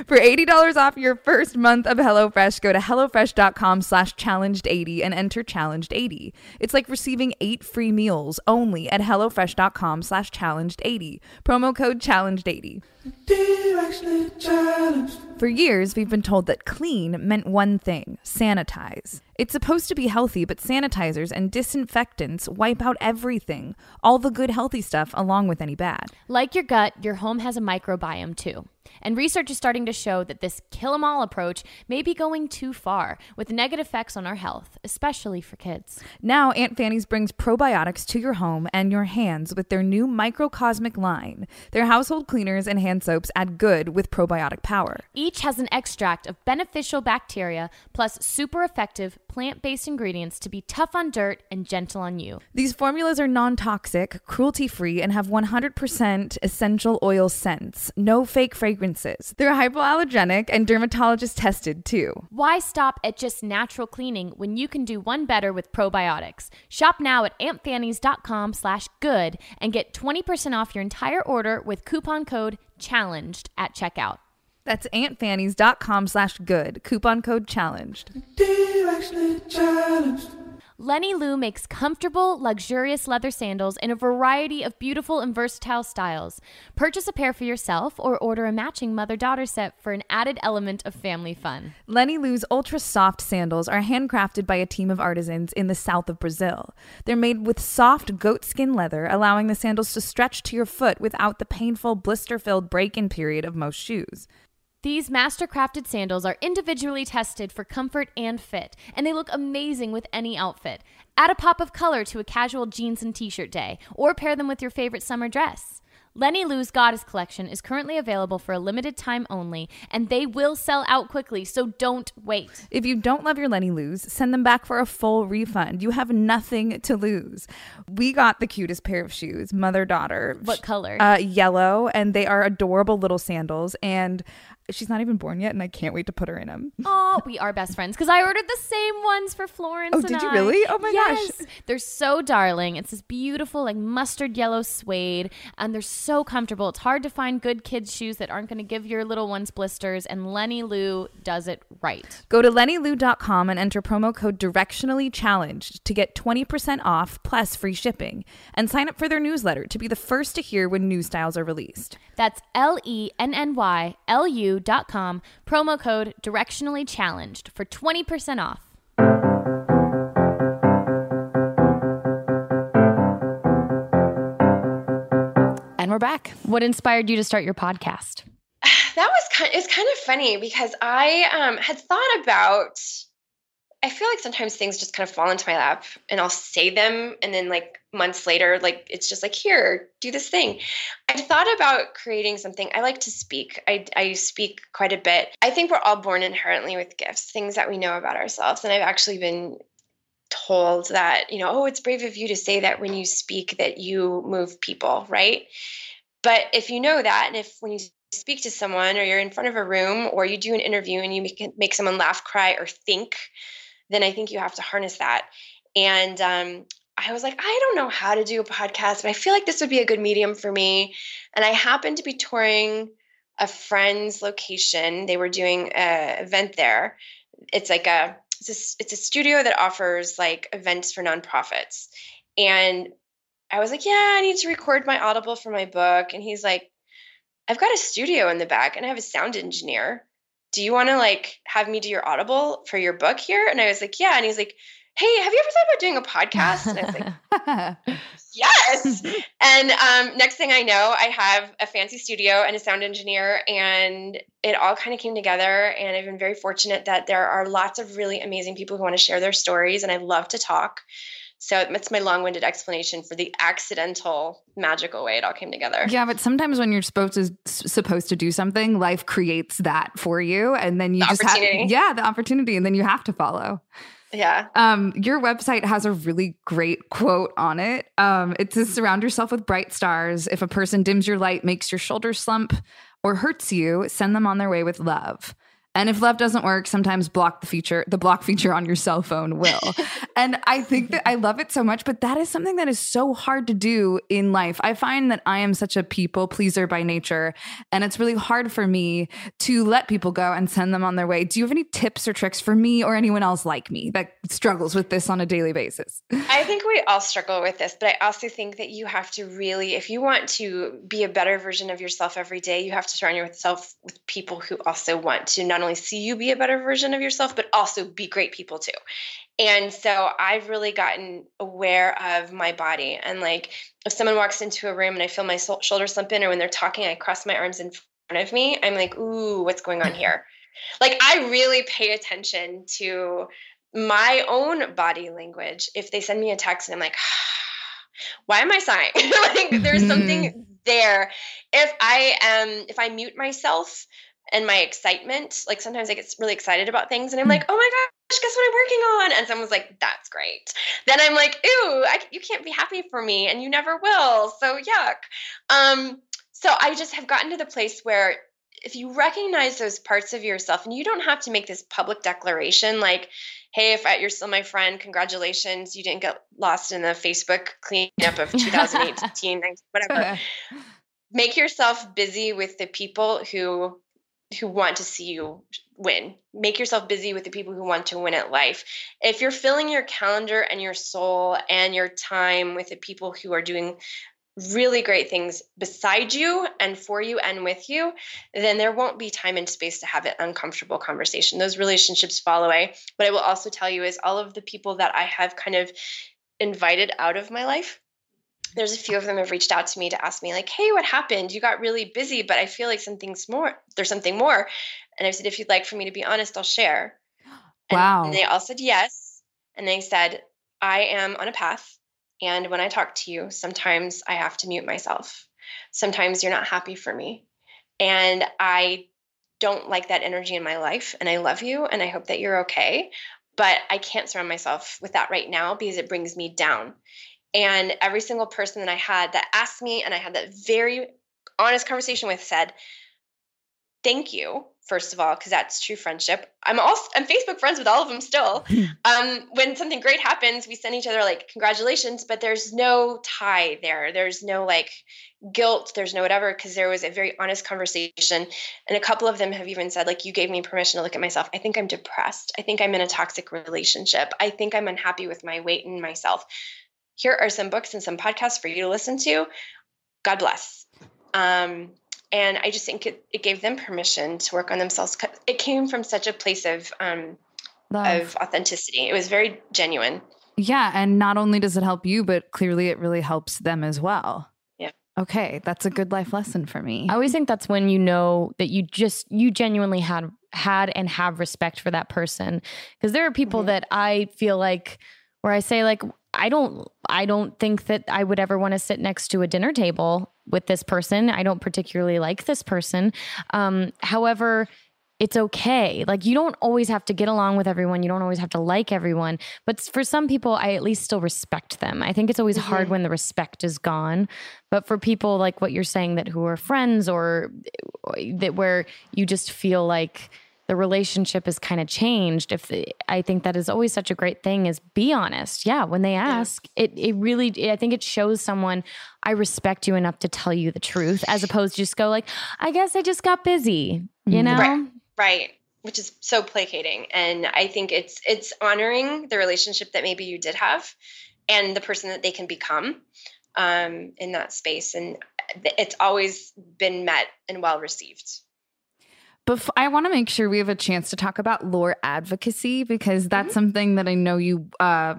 For $80 off your first month of HelloFresh, go to HelloFresh.com slash challenged80 and enter challenged80. It's like receiving eight free meals only at HelloFresh.com slash challenged80. Promo code challenged80. For years, we've been told that clean meant one thing sanitize. It's supposed to be healthy, but sanitizers and disinfectants wipe out everything, all the good healthy stuff along with any bad. Like your gut, your home has a microbiome too. And research is starting to show that this kill 'em all approach may be going too far, with negative effects on our health, especially for kids. Now, Aunt Fannie's brings probiotics to your home and your hands with their new microcosmic line. Their household cleaners and hand soaps add good with probiotic power. Each has an extract of beneficial bacteria plus super effective plant based ingredients to be tough on dirt and gentle on you. These formulas are non toxic, cruelty free, and have 100% essential oil scents. No fake fragrances. They're hypoallergenic and dermatologist tested too. Why stop at just natural cleaning when you can do one better with probiotics? Shop now at auntfannies.com slash good and get 20% off your entire order with coupon code CHALLENGED at checkout. That's auntfannies.com slash good. Coupon code challenged. Lenny Lou makes comfortable, luxurious leather sandals in a variety of beautiful and versatile styles. Purchase a pair for yourself or order a matching mother daughter set for an added element of family fun. Lenny Lou's ultra soft sandals are handcrafted by a team of artisans in the south of Brazil. They're made with soft goatskin leather, allowing the sandals to stretch to your foot without the painful blister filled break in period of most shoes. These master-crafted sandals are individually tested for comfort and fit, and they look amazing with any outfit. Add a pop of color to a casual jeans and t-shirt day, or pair them with your favorite summer dress. Lenny Lou's Goddess collection is currently available for a limited time only, and they will sell out quickly, so don't wait. If you don't love your Lenny Lou's, send them back for a full refund. You have nothing to lose. We got the cutest pair of shoes, mother daughter. What color? Uh, yellow, and they are adorable little sandals. And she's not even born yet, and I can't wait to put her in them. Oh, we are best friends because I ordered the same ones for Florence. Oh, did you I. really? Oh my yes. gosh. They're so darling. It's this beautiful, like mustard yellow suede, and they're so comfortable. It's hard to find good kids' shoes that aren't going to give your little ones blisters, and Lenny Lou does it right. Go to lennylou.com and enter promo code directionally challenged to get 20% off plus free shipping and sign up for their newsletter to be the first to hear when new styles are released. That's L E N N Y L U dot com, promo code directionally challenged for 20% off. And we're back. What inspired you to start your podcast? That was kind it's kind of funny because I um, had thought about I feel like sometimes things just kind of fall into my lap and I'll say them and then like months later like it's just like here do this thing. I thought about creating something. I like to speak. I I speak quite a bit. I think we're all born inherently with gifts, things that we know about ourselves and I've actually been told that, you know, oh, it's brave of you to say that when you speak that you move people, right? But if you know that and if when you speak to someone or you're in front of a room or you do an interview and you make, make someone laugh, cry, or think, then I think you have to harness that. And um, I was like, I don't know how to do a podcast, but I feel like this would be a good medium for me. And I happened to be touring a friend's location. They were doing an event there. It's like a it's a, it's a studio that offers like events for nonprofits. And I was like, yeah, I need to record my Audible for my book. And he's like, I've got a studio in the back and I have a sound engineer. Do you want to like have me do your audible for your book here? And I was like, yeah. And he's like, hey, have you ever thought about doing a podcast? And I was like, yes. and um, next thing I know, I have a fancy studio and a sound engineer, and it all kind of came together. And I've been very fortunate that there are lots of really amazing people who want to share their stories, and I love to talk. So that's my long-winded explanation for the accidental, magical way it all came together. Yeah, but sometimes when you're supposed to supposed to do something, life creates that for you, and then you The just have yeah the opportunity, and then you have to follow. Yeah. Um, your website has a really great quote on it. Um, it says, "Surround yourself with bright stars. If a person dims your light, makes your shoulders slump, or hurts you, send them on their way with love." And if love doesn't work, sometimes block the feature, the block feature on your cell phone will. and I think that I love it so much, but that is something that is so hard to do in life. I find that I am such a people pleaser by nature, and it's really hard for me to let people go and send them on their way. Do you have any tips or tricks for me or anyone else like me that struggles with this on a daily basis? I think we all struggle with this, but I also think that you have to really, if you want to be a better version of yourself every day, you have to surround yourself with people who also want to not only see you be a better version of yourself, but also be great people too. And so I've really gotten aware of my body. And like if someone walks into a room and I feel my shoulder slump in, or when they're talking, I cross my arms in front of me, I'm like, ooh, what's going on here? Like I really pay attention to my own body language. If they send me a text and I'm like, why am I sighing? like there's something mm-hmm. there. If I am, if I mute myself and my excitement, like sometimes I get really excited about things and I'm like, oh my gosh, guess what I'm working on? And someone's like, that's great. Then I'm like, ew, I, you can't be happy for me and you never will. So yuck. Um, so I just have gotten to the place where if you recognize those parts of yourself and you don't have to make this public declaration like hey if I, you're still my friend congratulations you didn't get lost in the facebook cleanup of 2018 whatever make yourself busy with the people who who want to see you win make yourself busy with the people who want to win at life if you're filling your calendar and your soul and your time with the people who are doing really great things beside you and for you and with you, then there won't be time and space to have an uncomfortable conversation. Those relationships fall away. What I will also tell you is all of the people that I have kind of invited out of my life. There's a few of them have reached out to me to ask me, like, hey, what happened? You got really busy, but I feel like something's more, there's something more. And I said, if you'd like for me to be honest, I'll share. Wow. And they all said yes. And they said, I am on a path. And when I talk to you, sometimes I have to mute myself. Sometimes you're not happy for me. And I don't like that energy in my life. And I love you and I hope that you're okay. But I can't surround myself with that right now because it brings me down. And every single person that I had that asked me, and I had that very honest conversation with, said, thank you first of all because that's true friendship. I'm also i'm facebook friends with all of them still. Um, when something great happens we send each other like congratulations but there's no tie there. There's no like guilt. There's no whatever because there was a very honest conversation. And a couple of them have even said like you gave me permission to look at myself. I think i'm depressed. I think i'm in a toxic relationship. I think i'm unhappy with my weight and myself here are some books and some podcasts for you to listen to god bless um, and I just think it, it gave them permission to work on themselves. It came from such a place of um, of authenticity. It was very genuine. Yeah, and not only does it help you, but clearly it really helps them as well. Yeah. Okay, that's a good life lesson for me. I always think that's when you know that you just you genuinely had had and have respect for that person because there are people mm-hmm. that I feel like where I say like I don't I don't think that I would ever want to sit next to a dinner table with this person. I don't particularly like this person. Um, however, it's okay. Like you don't always have to get along with everyone. You don't always have to like everyone. But for some people, I at least still respect them. I think it's always mm-hmm. hard when the respect is gone. But for people like what you're saying that who are friends or that where you just feel like the relationship is kind of changed if the, i think that is always such a great thing is be honest. Yeah when they ask yeah. it it really i think it shows someone i respect you enough to tell you the truth as opposed to just go like i guess i just got busy you mm-hmm. know? Right. Right. Which is so placating. And i think it's it's honoring the relationship that maybe you did have and the person that they can become um, in that space. And it's always been met and well received before, I want to make sure we have a chance to talk about lore advocacy because that's mm-hmm. something that I know you uh,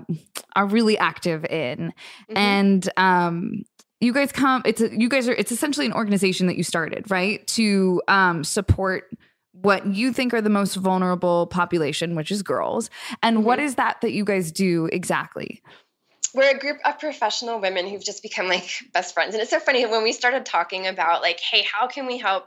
are really active in, mm-hmm. and um, you guys come. It's a, you guys are. It's essentially an organization that you started, right, to um, support what you think are the most vulnerable population, which is girls. And mm-hmm. what is that that you guys do exactly? we're a group of professional women who've just become like best friends and it's so funny when we started talking about like hey how can we help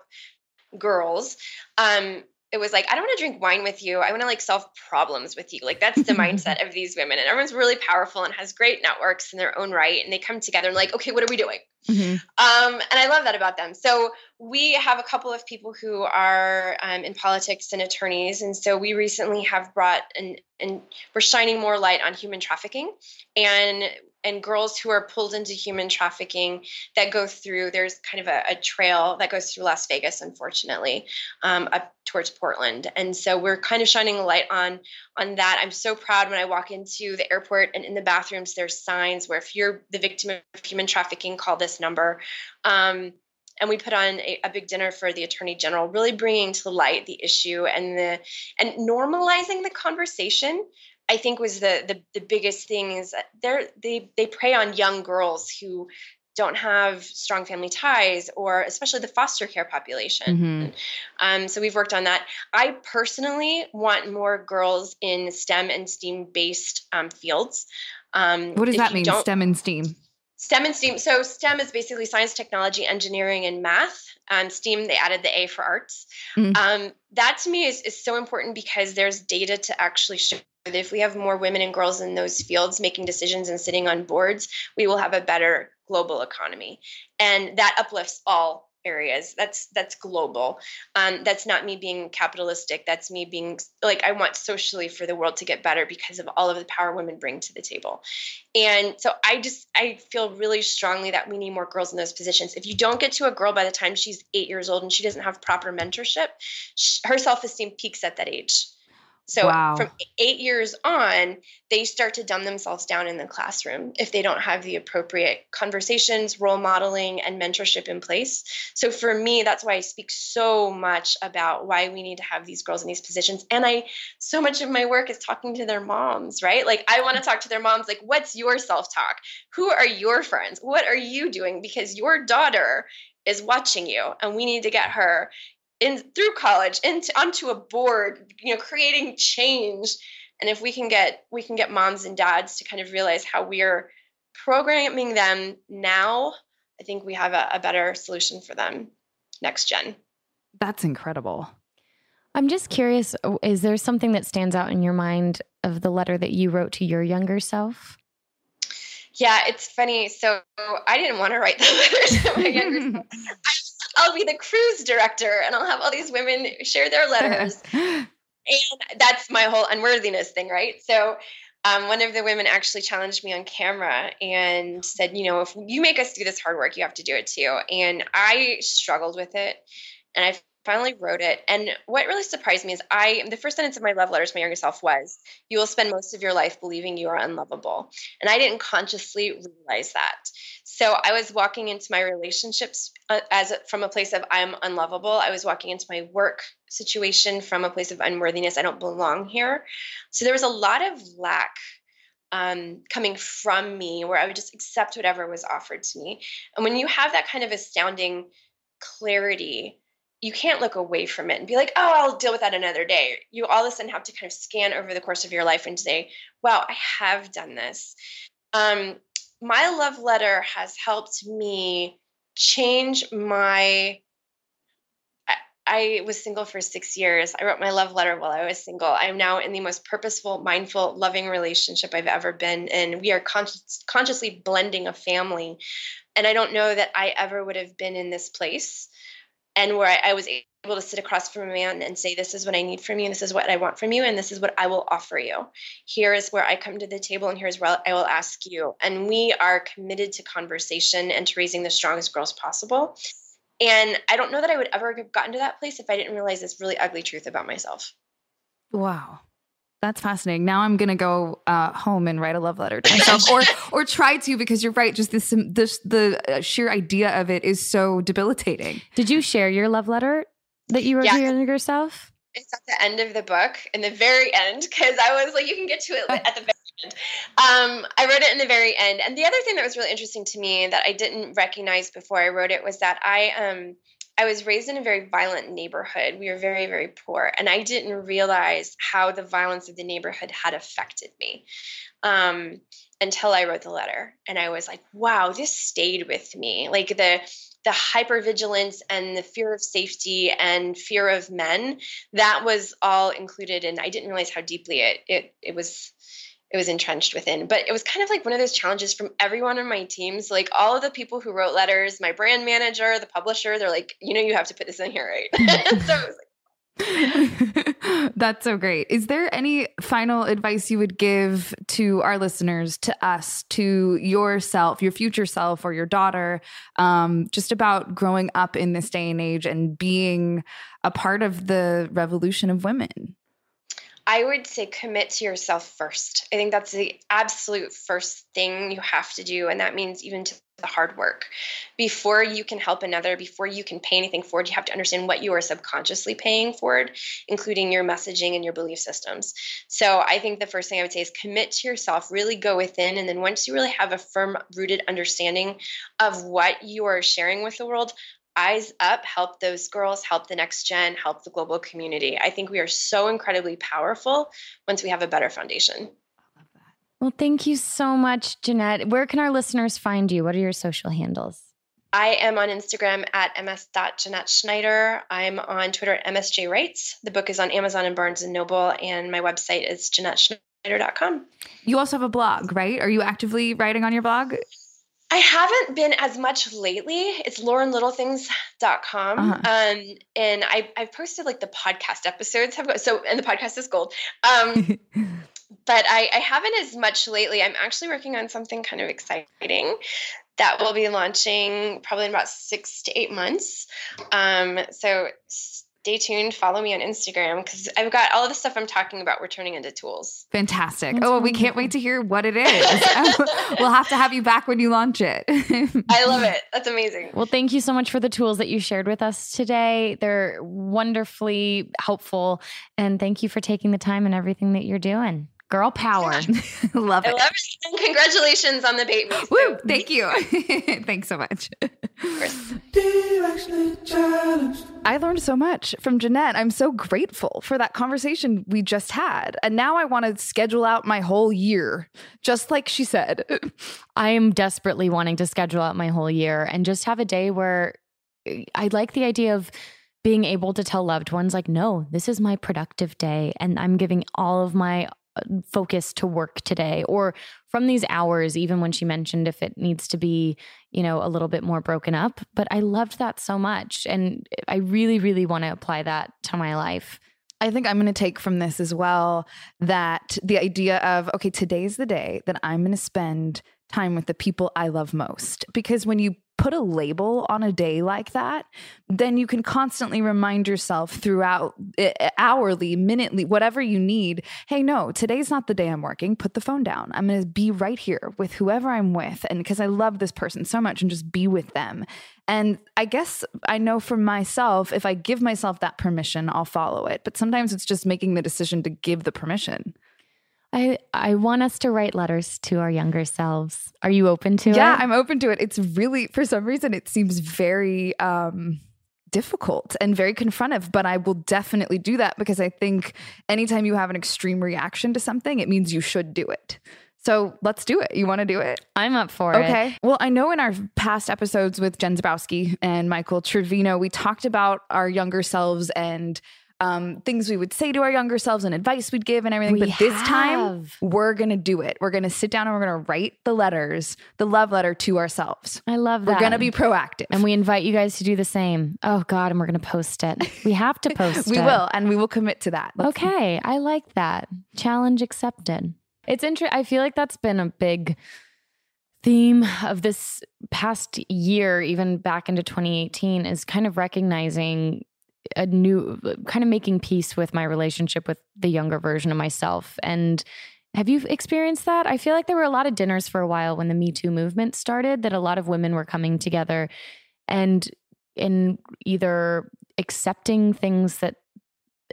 girls um it was like i don't want to drink wine with you. I want to like solve problems with you. Like that's the mindset of these women and everyone's really powerful and has great networks in their own right and they come together and like okay what are we doing? Mm-hmm. um, and i love that about them. So we have a couple of people who are um, in politics and attorneys and so we recently have brought and and we're shining more light on human trafficking and and girls who are pulled into human trafficking that go through there's kind of a, a trail that goes through las vegas unfortunately um, up towards portland. And so we're kind of shining a light on on that. I'm so proud when i walk into the airport and in the bathrooms there's signs where if you're the victim of human trafficking call this number. Um, and we put on a, a, big dinner for the attorney general really bringing to light the issue and the and normalizing the conversation I think was the the, the biggest thing is they they they prey on young girls who don't have strong family ties or especially the foster care population. Mm-hmm. Um, so we've worked on that. I personally want more girls in STEM and STEAM based um, fields. Um, what does that mean, STEM and STEAM? STEM and STEAM. So STEM is basically science, technology, engineering, and math. Um, STEAM, they added the A for arts. Mm-hmm. Um, that to me is, is so important because there's data to actually show if we have more women and girls in those fields making decisions and sitting on boards, we will have a better global economy. And that uplifts all areas. That's that's global. Um, that's not me being capitalistic. That's me being like i want socially for the world to get better because of all of the power women bring to the table. And so i just i feel really strongly that we need more girls in those positions. If you don't get to a girl by the time she's eight years old and she doesn't have proper mentorship her self-esteem peaks at that age so wow. from eight years on, they start to dumb themselves down in the classroom if they don't have the appropriate conversations, role modeling, and mentorship in place. So for me, that's why I speak so much about why we need to have these girls in these positions. And I, so much of my work is talking to their moms, right? Like I want to talk to their moms, like, what's your self talk? Who are your friends? What are you doing? Because your daughter is watching you and we need to get her in through college into onto a board you know creating change and if we can get we can get moms and dads to kind of realize how we're programming them now i think we have a, a better solution for them next gen that's incredible i'm just curious is there something that stands out in your mind of the letter that you wrote to your younger self yeah, it's funny. So I didn't want to write the letter to my younger self. I'll be the cruise director and I'll have all these women share their letters. and that's my whole unworthiness thing, right? So um, one of the women actually challenged me on camera and said, you know, if you make us do this hard work, you have to do it too. And I struggled with it. And I finally wrote it. And what really surprised me is I, the first sentence of my love letter to my younger self was, You will spend most of your life believing you are unlovable. And I didn't consciously realize that. So I was walking into my relationships uh, as from a place of I'm unlovable. I was walking into my work situation from a place of unworthiness. I don't belong here. So there was a lot of lack um, coming from me where I would just accept whatever was offered to me. And when you have that kind of astounding clarity, you can't look away from it and be like, oh, I'll deal with that another day. You all of a sudden have to kind of scan over the course of your life and say, wow, I have done this. Um, my love letter has helped me change my. I, was single for six years. I wrote my love letter while I was single. I am now in the most purposeful, mindful, loving relationship I've ever been in. We are conscious, consciously blending a family. And I don't know that I ever would have been in this place and where I, I, was able to sit across from a man and say, This is what I need from you, this is what I want from you, and this is what I will offer you. Here is where I come to the table, and here's where I will ask you. And we are committed to conversation and to raising the strongest girls possible. And I don't know that I would ever have gotten to that place if I didn't realize this really ugly truth about myself. Wow. That's fascinating. Now I'm gonna go uh, home and write a love letter to myself, or or try to, because you're right. Just this, this the uh, sheer idea of it is so debilitating. Did you share your love letter that you wrote yeah. to yourself? It's at the end of the book, in the very end, because I was like, you can get to it at the very end. Um, I wrote it in the very end, and the other thing that was really interesting to me that I didn't recognize before I wrote it was that I um I was raised in a very violent neighborhood. We were very, very poor. And I didn't realize how the violence of the neighborhood had affected me um, until I wrote the letter. And I was like, wow, this stayed with me. Like the, the hypervigilance and the fear of safety and fear of men, that was all included. And I didn't realize how deeply it, it, it was it was entrenched within. But it was kind of like one of those challenges from everyone on my teams. Like all of the people who wrote letters, my brand manager, the publisher, they're like, you know, you have to put this in here, right? so like, That's so great. Is there any final advice you would give to our listeners, to us, to yourself, your future self, or your daughter, um, just about growing up in this day and age and being a part of the revolution of women? I would say commit to yourself first. I think that's the absolute first thing you have to do. And that means even to the hard work. Before you can help another, before you can pay anything forward, you have to understand what you are subconsciously paying forward, including your messaging and your belief systems. So I think the first thing I would say is commit to yourself, really go within. And then once you really have a firm rooted understanding of what you are sharing with the world, eyes up help those girls help the next gen help the global community i think we are so incredibly powerful once we have a better foundation well thank you so much jeanette where can our listeners find you what are your social handles I am on Instagram at ms.jeanette Schneider. I'm on Twitter at msjwrites. The book is on Amazon and Barnes and Noble, and my website is jeanetteschneider.com. You also have a blog, right? Are you actively writing on your blog? I haven't been as much lately. It's laurenlittlethings.com. Uh-huh. Um, and I, I've posted like the podcast episodes have so, and the podcast is gold. Um, but I, I haven't as much lately. I'm actually working on something kind of exciting that will be launching probably in about six to eight months. Um, so stay tuned. Follow me on Instagram because I've got all of the stuff I'm talking about. We're turning into tools. Fantastic. That's oh, we can't wait to hear what it is. we'll have to have you back when you launch it. I love it. That's amazing. Well, thank you so much for the tools that you shared with us today. They're wonderfully helpful. And thank you for taking the time and everything that you're doing. Girl power. love I it. love it. And congratulations on the baby. Woo, thank you. Thanks so much. I learned so much from Jeanette. I'm so grateful for that conversation we just had. And now I want to schedule out my whole year, just like she said. I am desperately wanting to schedule out my whole year and just have a day where eh, I like the idea of being able to tell loved ones, like, no, this is my productive day. And I'm giving all of my focus to work today or from these hours even when she mentioned if it needs to be you know a little bit more broken up but i loved that so much and i really really want to apply that to my life I think I'm going to take from this as well that the idea of, okay, today's the day that I'm going to spend time with the people I love most. Because when you put a label on a day like that, then you can constantly remind yourself throughout eh, eh, hourly, minutely, whatever you need. Hey, no, today's not the day I'm working. Put the phone down. I'm going to be right here with whoever I'm with. And because I love this person so much and just be with them. And I guess I know for myself, if I give myself that permission, I'll follow it. But sometimes it's just making the decision to give the permission. I I want us to write letters to our younger selves. Are you open to yeah, it? Yeah, I'm open to it. It's really for some reason it seems very um difficult and very confrontive, but I will definitely do that because I think anytime you have an extreme reaction to something, it means you should do it. So let's do it. You want to do it? I'm up for okay. it. Okay. Well, I know in our past episodes with Jen Zabrowski and Michael Trevino, we talked about our younger selves and um, things we would say to our younger selves and advice we'd give and everything. We but this time, we're going to do it. We're going to sit down and we're going to write the letters, the love letter to ourselves. I love that. We're going to be proactive. And we invite you guys to do the same. Oh, God. And we're going to post it. We have to post it. we it. will. And we will commit to that. Let's okay. I like that. Challenge accepted. It's interesting. I feel like that's been a big theme of this past year, even back into 2018, is kind of recognizing a new kind of making peace with my relationship with the younger version of myself and have you experienced that? I feel like there were a lot of dinners for a while when the Me Too movement started that a lot of women were coming together and in either accepting things that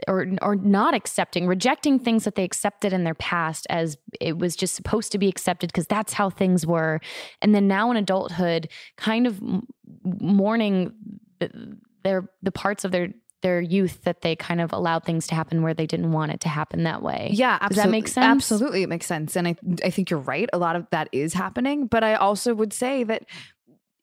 or or not accepting, rejecting things that they accepted in their past as it was just supposed to be accepted because that's how things were. And then now in adulthood, kind of mourning their the parts of their their youth that they kind of allowed things to happen where they didn't want it to happen that way. Yeah, absolutely. Does that make sense? Absolutely, it makes sense, and I I think you're right. A lot of that is happening, but I also would say that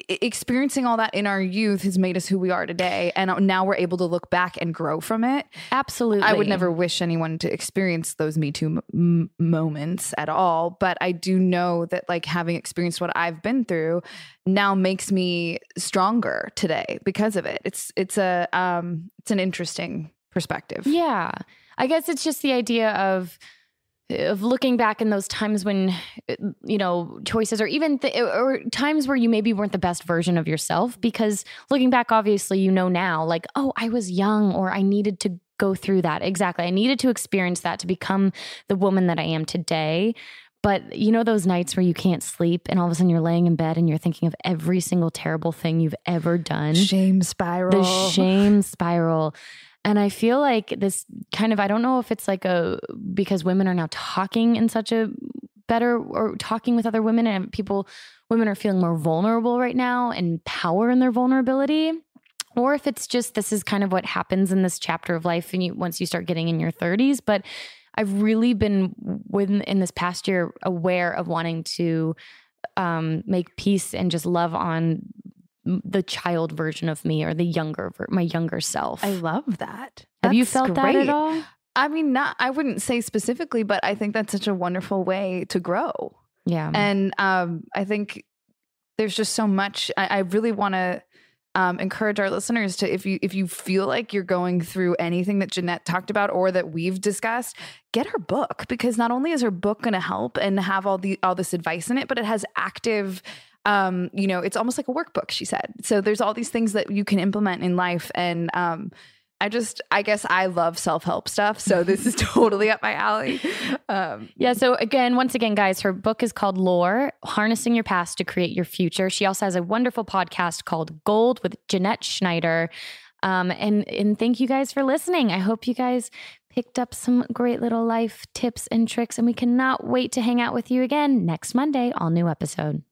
experiencing all that in our youth has made us who we are today and now we're able to look back and grow from it. Absolutely. I would never wish anyone to experience those me too m- moments at all but i do know that like having experienced what i've been through now makes me stronger today because of it. It's it's a um it's an interesting perspective. Yeah. I guess it's just the idea of of looking back in those times when you know choices or even th- or times where you maybe weren't the best version of yourself because looking back obviously you know now like oh I was young or I needed to go through that. Exactly. I needed to experience that to become the woman that I am today. But you know those nights where you can't sleep and all of a sudden you're laying in bed and you're thinking of every single terrible thing you've ever done? Shame spiral. the shame spiral and I feel like this kind of, I don't know if it's like a, because women are now talking in such a better or talking with other women and people, women are feeling more vulnerable right now and power in their vulnerability. Or if it's just this is kind of what happens in this chapter of life and you once you start getting in your 30s. But I've really been within in this past year aware of wanting to um, make peace and just love on the child version of me or the younger my younger self. I love that. Have you felt great. that at all? I mean, not I wouldn't say specifically, but I think that's such a wonderful way to grow. Yeah. And um, I think there's just so much I, I really want to um, encourage our listeners to if you if you feel like you're going through anything that Jeanette talked about or that we've discussed, get her book because not only is her book going to help and have all the all this advice in it, but it has active um, you know, it's almost like a workbook, she said. So there's all these things that you can implement in life. And um, I just, I guess I love self help stuff. So this is totally up my alley. Um, yeah. So again, once again, guys, her book is called Lore Harnessing Your Past to Create Your Future. She also has a wonderful podcast called Gold with Jeanette Schneider. Um, and, and thank you guys for listening. I hope you guys picked up some great little life tips and tricks. And we cannot wait to hang out with you again next Monday, all new episode.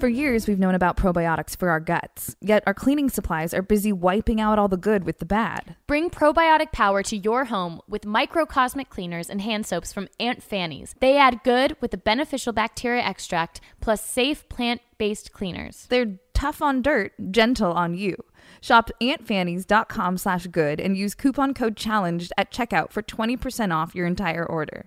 For years, we've known about probiotics for our guts, yet our cleaning supplies are busy wiping out all the good with the bad. Bring probiotic power to your home with microcosmic cleaners and hand soaps from Aunt Fannie's. They add good with a beneficial bacteria extract plus safe plant based cleaners. They're tough on dirt, gentle on you. Shop auntfannies.com slash good and use coupon code challenged at checkout for 20% off your entire order.